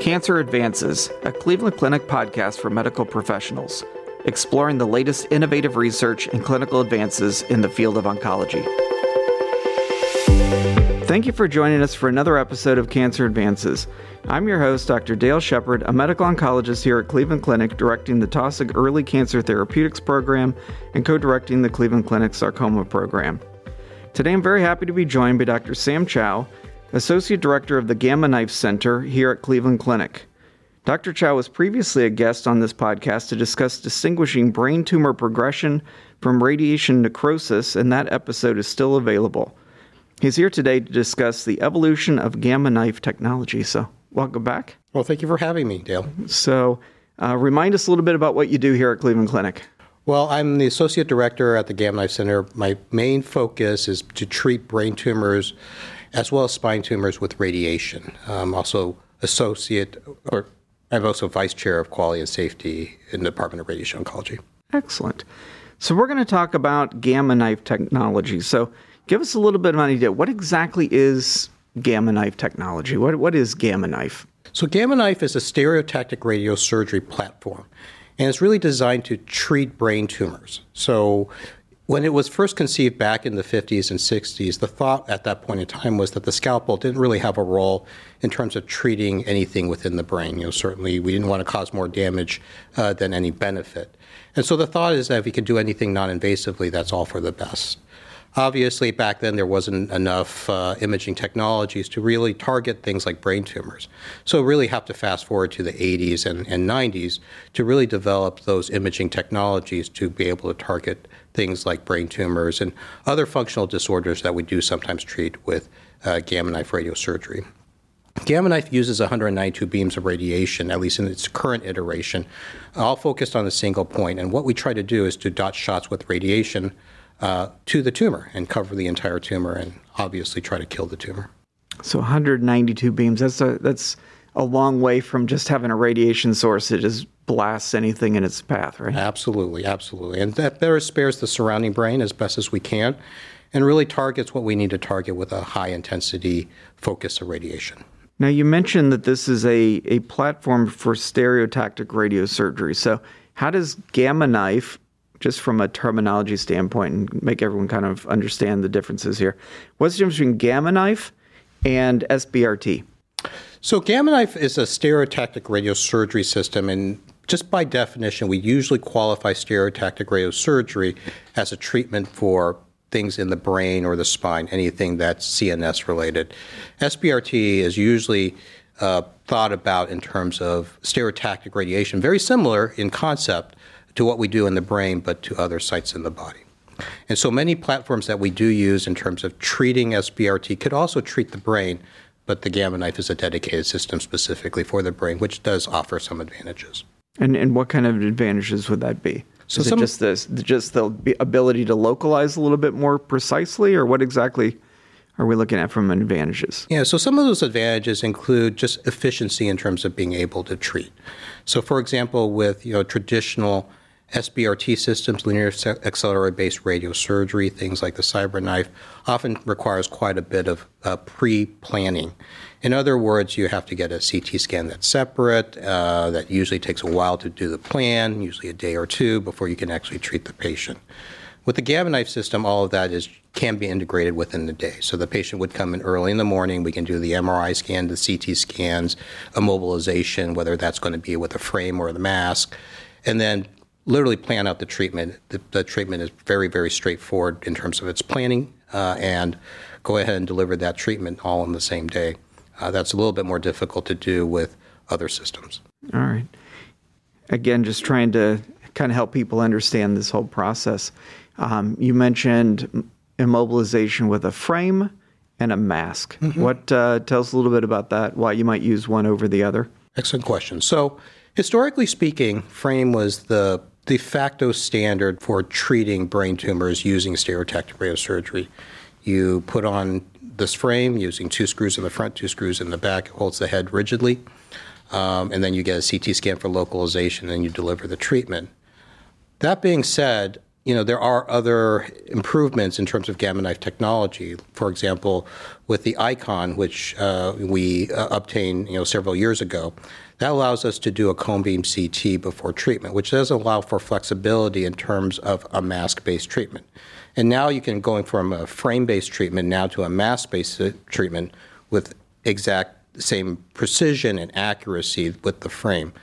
Cancer Advances, a Cleveland Clinic podcast for medical professionals, exploring the latest innovative research and clinical advances in the field of oncology. Thank you for joining us for another episode of Cancer Advances. I'm your host, Dr. Dale Shepard, a medical oncologist here at Cleveland Clinic, directing the Taussig Early Cancer Therapeutics Program and co directing the Cleveland Clinic Sarcoma Program. Today I'm very happy to be joined by Dr. Sam Chao, Associate Director of the Gamma Knife Center here at Cleveland Clinic. Dr. Chao was previously a guest on this podcast to discuss distinguishing brain tumor progression from radiation necrosis, and that episode is still available. He's here today to discuss the evolution of gamma knife technology. So, welcome back. Well, thank you for having me, Dale. So, uh, remind us a little bit about what you do here at Cleveland Clinic. Well, I'm the associate director at the Gamma Knife Center. My main focus is to treat brain tumors as well as spine tumors with radiation. I'm also associate, or I'm also vice chair of quality and safety in the Department of Radiation Oncology. Excellent. So, we're going to talk about gamma knife technology. So, Give us a little bit of an idea. What exactly is gamma knife technology? What, what is gamma knife? So, gamma knife is a stereotactic radiosurgery platform, and it's really designed to treat brain tumors. So, when it was first conceived back in the 50s and 60s, the thought at that point in time was that the scalpel didn't really have a role in terms of treating anything within the brain. You know, certainly we didn't want to cause more damage uh, than any benefit. And so the thought is that if we can do anything non invasively, that's all for the best. Obviously, back then there wasn't enough uh, imaging technologies to really target things like brain tumors. So, we really have to fast forward to the 80s and, and 90s to really develop those imaging technologies to be able to target things like brain tumors and other functional disorders that we do sometimes treat with uh, gamma knife radiosurgery. Gamma knife uses 192 beams of radiation, at least in its current iteration, all focused on a single point. And what we try to do is to dot shots with radiation uh, to the tumor and cover the entire tumor and obviously try to kill the tumor. So 192 beams. That's a that's a long way from just having a radiation source that just blasts anything in its path, right? Absolutely, absolutely. And that better spares the surrounding brain as best as we can and really targets what we need to target with a high intensity focus of radiation. Now, you mentioned that this is a, a platform for stereotactic radiosurgery. So, how does Gamma Knife just from a terminology standpoint and make everyone kind of understand the differences here. What's the difference between gamma knife and SBRT? So, gamma knife is a stereotactic radiosurgery system, and just by definition, we usually qualify stereotactic radiosurgery as a treatment for things in the brain or the spine, anything that's CNS related. SBRT is usually uh, thought about in terms of stereotactic radiation, very similar in concept to what we do in the brain, but to other sites in the body. And so many platforms that we do use in terms of treating SBRT could also treat the brain, but the Gamma Knife is a dedicated system specifically for the brain, which does offer some advantages. And, and what kind of advantages would that be? So is some, it just this, just the ability to localize a little bit more precisely, or what exactly are we looking at from advantages? Yeah, so some of those advantages include just efficiency in terms of being able to treat. So, for example, with you know traditional SBRT systems, linear accelerator based radiosurgery, things like the CyberKnife, often requires quite a bit of uh, pre planning. In other words, you have to get a CT scan that's separate. Uh, that usually takes a while to do the plan, usually a day or two, before you can actually treat the patient. With the Gamma Knife system, all of that is can be integrated within the day. So the patient would come in early in the morning. We can do the MRI scan, the CT scans, immobilization, whether that's going to be with a frame or the mask, and then literally plan out the treatment. The, the, treatment is very, very straightforward in terms of its planning, uh, and go ahead and deliver that treatment all in the same day. Uh, that's a little bit more difficult to do with other systems. All right. Again, just trying to kind of help people understand this whole process. Um, you mentioned immobilization with a frame and a mask. Mm-hmm. What uh, tell us a little bit about that? Why you might use one over the other? Excellent question. So, historically speaking, frame was the de facto standard for treating brain tumors using stereotactic radiosurgery. You put on this frame using two screws in the front, two screws in the back. It holds the head rigidly. Um, and then you get a CT scan for localization and you deliver the treatment. That being said, you know, there are other improvements in terms of gamma knife technology. For example, with the Icon, which uh, we uh, obtained, you know, several years ago, that allows us to do a cone beam CT before treatment, which does allow for flexibility in terms of a mask-based treatment. And now you can going from a frame-based treatment now to a mask-based treatment with exact same precision and accuracy with the frame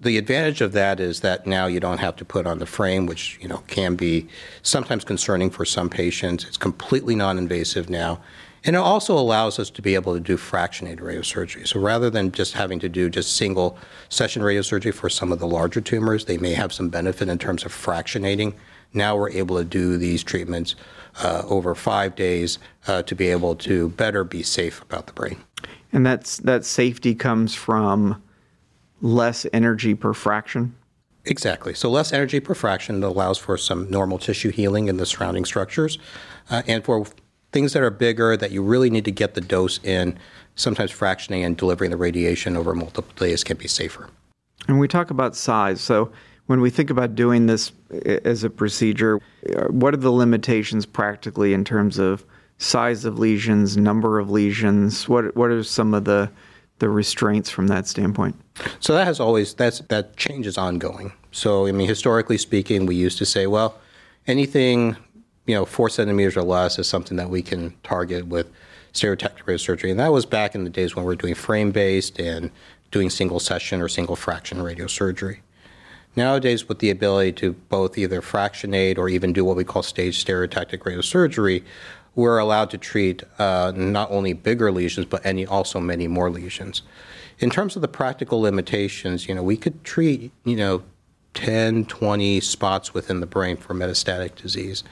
the advantage of that is that now you don't have to put on the frame, which you know can be sometimes concerning for some patients. It's completely non-invasive now, and it also allows us to be able to do fractionated radiosurgery. So rather than just having to do just single session radiosurgery for some of the larger tumors, they may have some benefit in terms of fractionating. Now we're able to do these treatments uh, over five days uh, to be able to better be safe about the brain. And that's that safety comes from less energy per fraction? Exactly. So less energy per fraction allows for some normal tissue healing in the surrounding structures. Uh, and for things that are bigger that you really need to get the dose in, sometimes fractioning and delivering the radiation over multiple days can be safer. And we talk about size. So when we think about doing this as a procedure, what are the limitations practically in terms of size of lesions, number of lesions? What what are some of the the restraints from that standpoint? So that has always that's that change is ongoing. So I mean, historically speaking, we used to say, well, anything you know four centimeters or less is something that we can target with stereotactic surgery, and that was back in the days when we were doing frame based and doing single session or single fraction radiosurgery. Nowadays, with the ability to both either fractionate or even do what we call stage stereotactic radiosurgery, we're allowed to treat uh, not only bigger lesions, but any also many more lesions. In terms of the practical limitations, you know, we could treat, you know, 10, 20 spots within the brain for metastatic disease.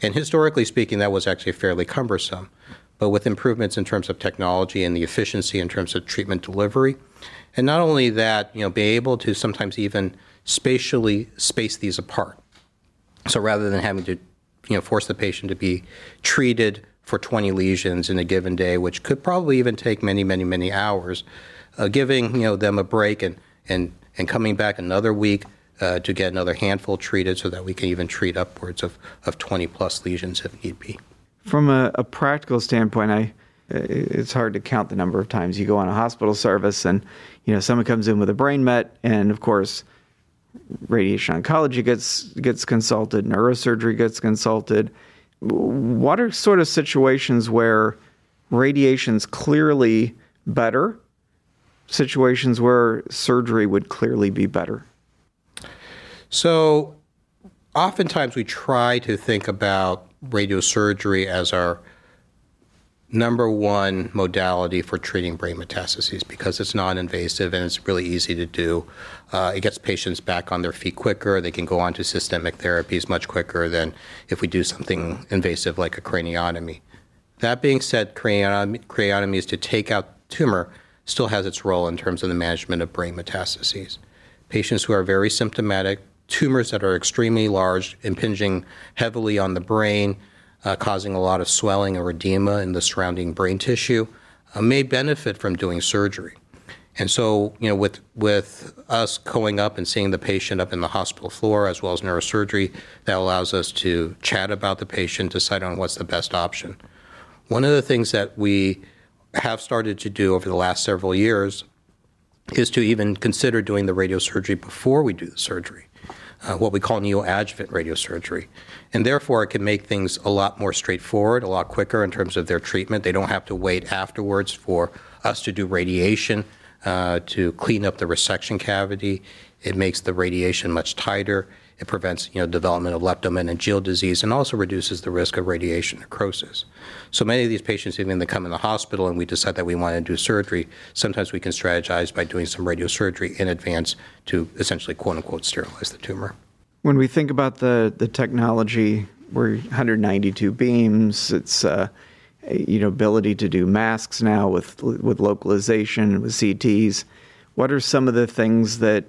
And historically speaking, that was actually fairly cumbersome. But with improvements in terms of technology and the efficiency in terms of treatment delivery, and not only that, you know, be able to sometimes even spatially space these apart. So rather than having to you know, force the patient to be treated for 20 lesions in a given day, which could probably even take many, many, many hours. Uh, giving you know them a break and and and coming back another week uh, to get another handful treated, so that we can even treat upwards of of 20 plus lesions if need be. From a, a practical standpoint, I it's hard to count the number of times you go on a hospital service and you know someone comes in with a brain met and of course radiation oncology gets gets consulted, neurosurgery gets consulted. What are sort of situations where radiation's clearly better? Situations where surgery would clearly be better. So, oftentimes we try to think about radiosurgery as our number one modality for treating brain metastases because it's non-invasive and it's really easy to do. Uh, it gets patients back on their feet quicker. They can go on to systemic therapies much quicker than if we do something invasive like a craniotomy. That being said, craniotomy is to take out tumor still has its role in terms of the management of brain metastases. Patients who are very symptomatic, tumors that are extremely large, impinging heavily on the brain, uh, causing a lot of swelling or edema in the surrounding brain tissue, uh, may benefit from doing surgery. And so, you know, with with us going up and seeing the patient up in the hospital floor as well as neurosurgery, that allows us to chat about the patient, decide on what's the best option. One of the things that we have started to do over the last several years is to even consider doing the radiosurgery before we do the surgery uh, what we call neoadjuvant radiosurgery. And therefore, it can make things a lot more straightforward, a lot quicker in terms of their treatment. They don't have to wait afterwards for us to do radiation uh, to clean up the resection cavity. It makes the radiation much tighter. It prevents you know, development of leptomeningeal disease and also reduces the risk of radiation necrosis. So many of these patients, even they come in the hospital and we decide that we want to do surgery, sometimes we can strategize by doing some radiosurgery in advance to essentially quote unquote sterilize the tumor. When we think about the, the technology, we're 192 beams, it's uh, you know ability to do masks now with with localization with CTs. What are some of the things that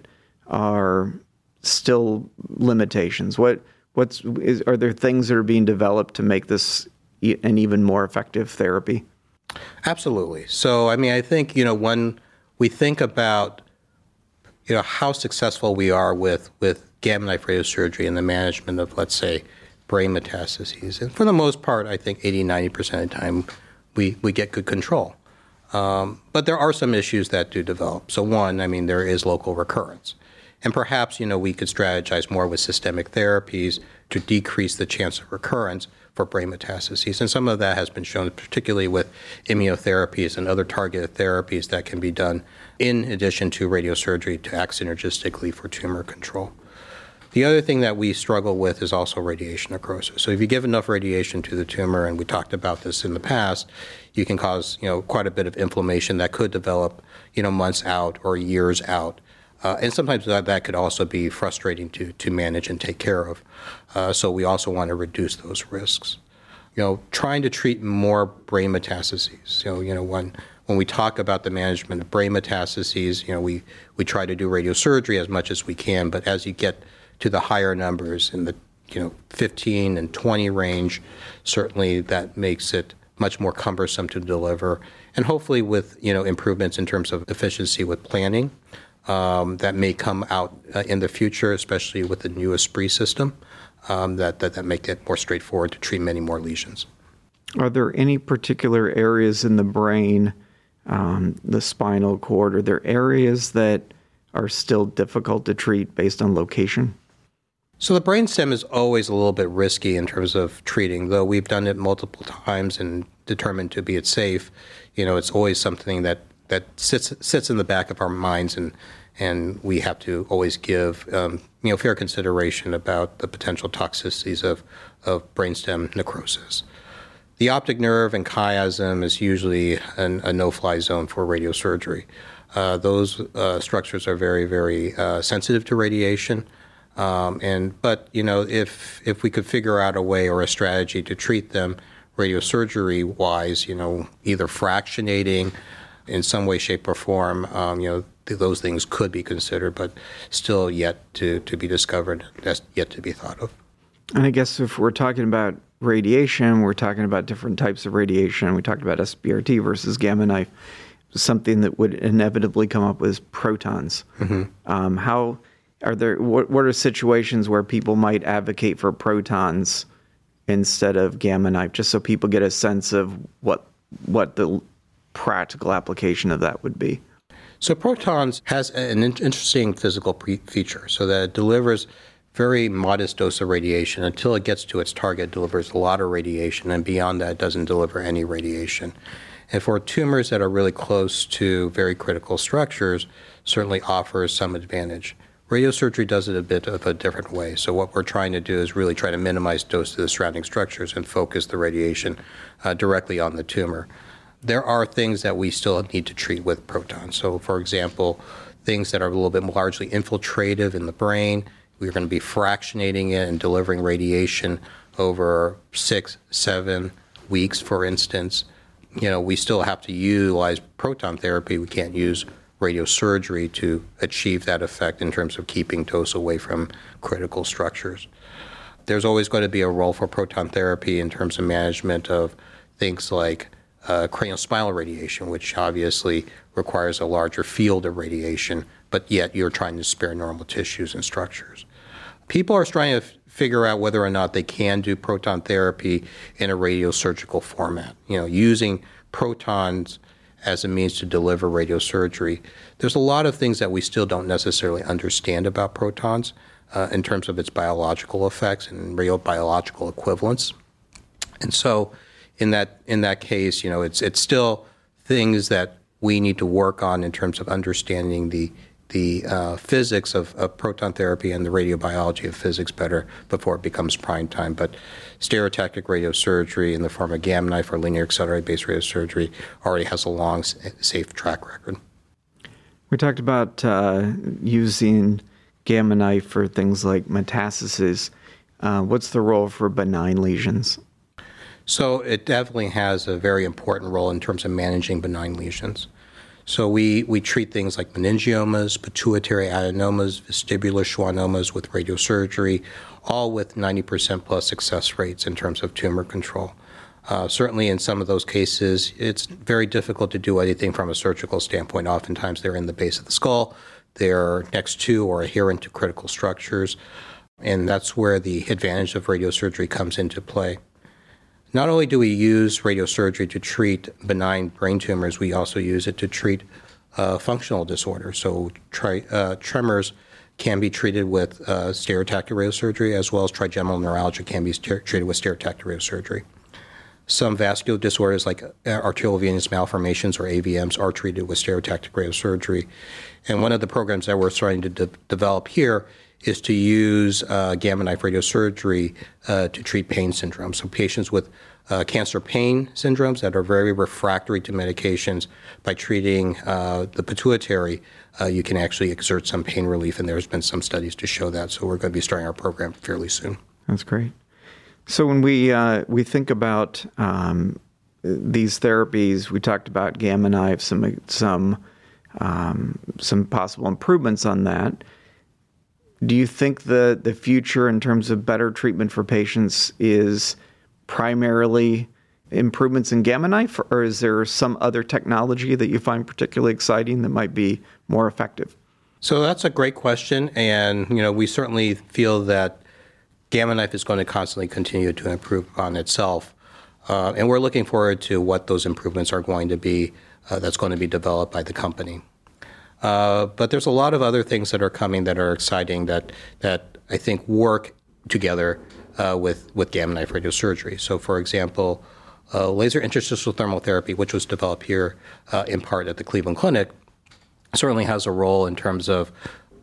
are still limitations? What what's is, are there things that are being developed to make this an even more effective therapy? Absolutely. So, I mean, I think you know when we think about you know how successful we are with with gamma knife radiosurgery and the management of, let's say, brain metastases. And for the most part, I think 80, 90% of the time, we, we get good control. Um, but there are some issues that do develop. So, one, I mean, there is local recurrence. And perhaps, you know, we could strategize more with systemic therapies to decrease the chance of recurrence for brain metastases. And some of that has been shown, particularly with immunotherapies and other targeted therapies that can be done in addition to radiosurgery to act synergistically for tumor control. The other thing that we struggle with is also radiation necrosis. So if you give enough radiation to the tumor, and we talked about this in the past, you can cause you know quite a bit of inflammation that could develop you know months out or years out. Uh, and sometimes that, that could also be frustrating to, to manage and take care of. Uh, so we also want to reduce those risks. You know, trying to treat more brain metastases. So, you know, when when we talk about the management of brain metastases, you know, we, we try to do radiosurgery as much as we can, but as you get to the higher numbers in the you know 15 and 20 range, certainly that makes it much more cumbersome to deliver. And hopefully, with you know improvements in terms of efficiency with planning, um, that may come out uh, in the future, especially with the new Esprit system, um, that, that, that make it more straightforward to treat many more lesions. Are there any particular areas in the brain, um, the spinal cord, are there areas that are still difficult to treat based on location? So the brainstem is always a little bit risky in terms of treating, though we've done it multiple times and determined to be it safe. You know, it's always something that that sits sits in the back of our minds, and and we have to always give um, you know fair consideration about the potential toxicities of of brainstem necrosis. The optic nerve and chiasm is usually an, a no-fly zone for radiosurgery. Uh, those uh, structures are very, very uh, sensitive to radiation. Um, and but you know if if we could figure out a way or a strategy to treat them radiosurgery wise, you know either fractionating in some way, shape, or form, um, you know, th- those things could be considered, but still yet to, to be discovered, that's yet to be thought of. And I guess if we're talking about radiation, we're talking about different types of radiation. We talked about SBRT versus gamma knife. Something that would inevitably come up is protons. Mm-hmm. Um, how are there? What, what are situations where people might advocate for protons instead of gamma knife, just so people get a sense of what what the practical application of that would be? So protons has an interesting physical pre- feature, so that it delivers very modest dose of radiation until it gets to its target. Delivers a lot of radiation, and beyond that, doesn't deliver any radiation. And for tumors that are really close to very critical structures, certainly offers some advantage. Radiosurgery does it a bit of a different way. So what we're trying to do is really try to minimize dose to the surrounding structures and focus the radiation uh, directly on the tumor there are things that we still need to treat with protons. So, for example, things that are a little bit largely infiltrative in the brain, we're going to be fractionating it and delivering radiation over six, seven weeks, for instance. You know, we still have to utilize proton therapy. We can't use radiosurgery to achieve that effect in terms of keeping dose away from critical structures. There's always going to be a role for proton therapy in terms of management of things like uh, spinal radiation, which obviously requires a larger field of radiation, but yet you're trying to spare normal tissues and structures. People are trying to f- figure out whether or not they can do proton therapy in a radiosurgical format. You know, using protons as a means to deliver radiosurgery. There's a lot of things that we still don't necessarily understand about protons uh, in terms of its biological effects and radiobiological equivalence. And so in that in that case, you know, it's it's still things that we need to work on in terms of understanding the the uh, physics of, of, proton therapy and the radiobiology of physics better before it becomes prime time. But stereotactic radiosurgery in the form of gamma knife or linear accelerated based radiosurgery already has a long, safe track record. We talked about uh, using gamma knife for things like metastases. Uh, what's the role for benign lesions? So it definitely has a very important role in terms of managing benign lesions. So we, we treat things like meningiomas, pituitary adenomas, vestibular schwannomas with radiosurgery, all with 90% plus success rates in terms of tumor control. Uh, certainly, in some of those cases, it's very difficult to do anything from a surgical standpoint. Oftentimes, they're in the base of the skull. they're next to or adherent to critical structures. And that's where the advantage of radiosurgery comes into play. Not only do we use radiosurgery to treat benign brain tumors, we also use it to treat uh, functional disorders. So, tri- uh, tremors can be treated with uh, stereotactic radiosurgery, as well as trigeminal neuralgia can be st- treated with stereotactic radiosurgery. Some vascular disorders like uh, arterial venous malformations or AVMs are treated with stereotactic radiosurgery. And one of the programs that we're starting to de- develop here is to use uh, gamma knife radiosurgery uh, to treat pain syndromes. So patients with uh, cancer pain syndromes that are very refractory to medications, by treating uh, the pituitary, uh, you can actually exert some pain relief, and there's been some studies to show that. So we're going to be starting our program fairly soon. That's great. So when we uh, we think about um, these therapies, we talked about gamma knife, some some um, some possible improvements on that. Do you think the the future in terms of better treatment for patients is primarily improvements in gamma knife, or is there some other technology that you find particularly exciting that might be more effective? So that's a great question, and you know we certainly feel that gamma knife is going to constantly continue to improve on itself, uh, and we're looking forward to what those improvements are going to be. Uh, that's going to be developed by the company. Uh, but there's a lot of other things that are coming that are exciting that that I think work together uh, with with gamma knife radiosurgery. So, for example, uh, laser interstitial thermal therapy, which was developed here uh, in part at the Cleveland Clinic, certainly has a role in terms of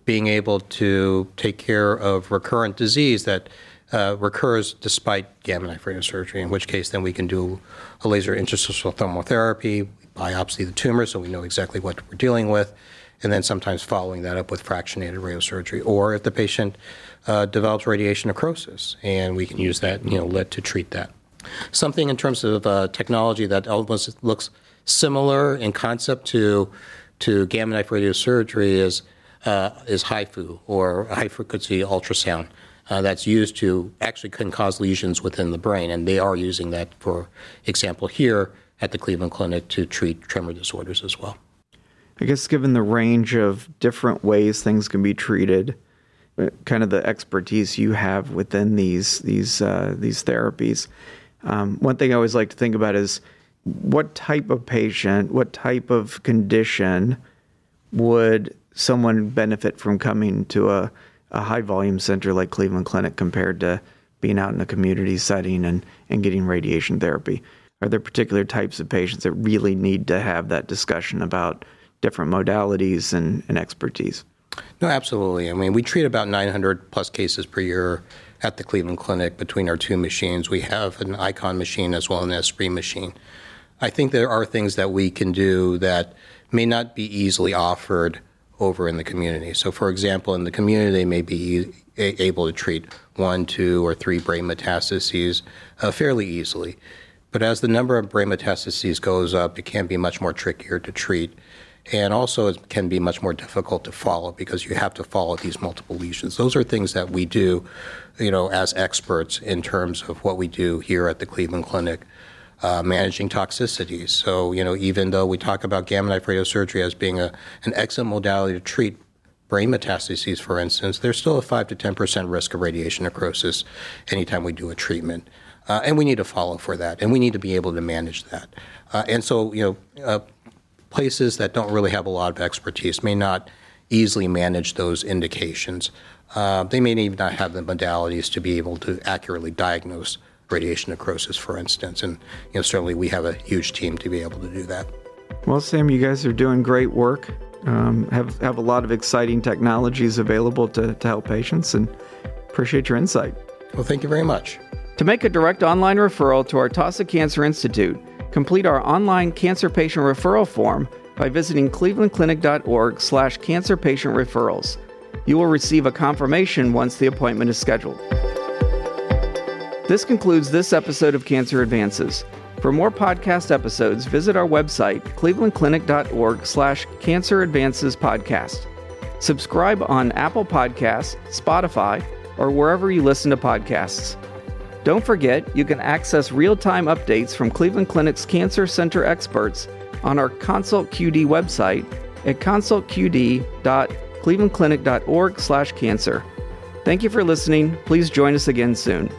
being able to take care of recurrent disease that uh, recurs despite gamma knife radiosurgery, in which case then we can do a laser interstitial thermal therapy, biopsy the tumor so we know exactly what we're dealing with, and then sometimes following that up with fractionated radiosurgery. Or if the patient uh, develops radiation necrosis, and we can use that, you know, lead to treat that. Something in terms of uh, technology that almost looks similar in concept to to gamma knife radiosurgery is uh, is HIFU or high frequency ultrasound. Uh, that's used to actually can cause lesions within the brain, and they are using that, for example, here at the Cleveland Clinic to treat tremor disorders as well. I guess given the range of different ways things can be treated, kind of the expertise you have within these these uh, these therapies, um, one thing I always like to think about is what type of patient, what type of condition would someone benefit from coming to a, a high volume center like Cleveland Clinic compared to being out in a community setting and, and getting radiation therapy? Are there particular types of patients that really need to have that discussion about different modalities and, and expertise. No, absolutely. I mean, we treat about 900 plus cases per year at the Cleveland Clinic between our two machines. We have an Icon machine as well as an Esprit machine. I think there are things that we can do that may not be easily offered over in the community. So, for example, in the community, they may be able to treat one, two, or three brain metastases uh, fairly easily. But as the number of brain metastases goes up, it can be much more trickier to treat and also it can be much more difficult to follow because you have to follow these multiple lesions. Those are things that we do, you know, as experts in terms of what we do here at the Cleveland Clinic. Uh, managing toxicities. So, you know, even though we talk about gamma knife radiosurgery as being a, an excellent modality to treat brain metastases, for instance, there's still a 5 to 10% risk of radiation necrosis anytime we do a treatment. Uh, and we need to follow for that, and we need to be able to manage that. Uh, and so, you know, uh, places that don't really have a lot of expertise may not easily manage those indications. Uh, they may even not have the modalities to be able to accurately diagnose radiation necrosis, for instance. And you know, certainly we have a huge team to be able to do that. Well, Sam, you guys are doing great work. Um, have have a lot of exciting technologies available to, to help patients, and appreciate your insight. Well, thank you very much. To make a direct online referral to our Taussig Cancer Institute Complete our online cancer patient referral form by visiting clevelandclinic.org slash cancer patient referrals. You will receive a confirmation once the appointment is scheduled. This concludes this episode of Cancer Advances. For more podcast episodes, visit our website, clevelandclinic.org slash cancer advances podcast. Subscribe on Apple Podcasts, Spotify, or wherever you listen to podcasts. Don't forget, you can access real time updates from Cleveland Clinic's Cancer Center experts on our Consult QD website at consultqd.cleveland.org. clevelandclinic.org/cancer. Thank you for listening. Please join us again soon.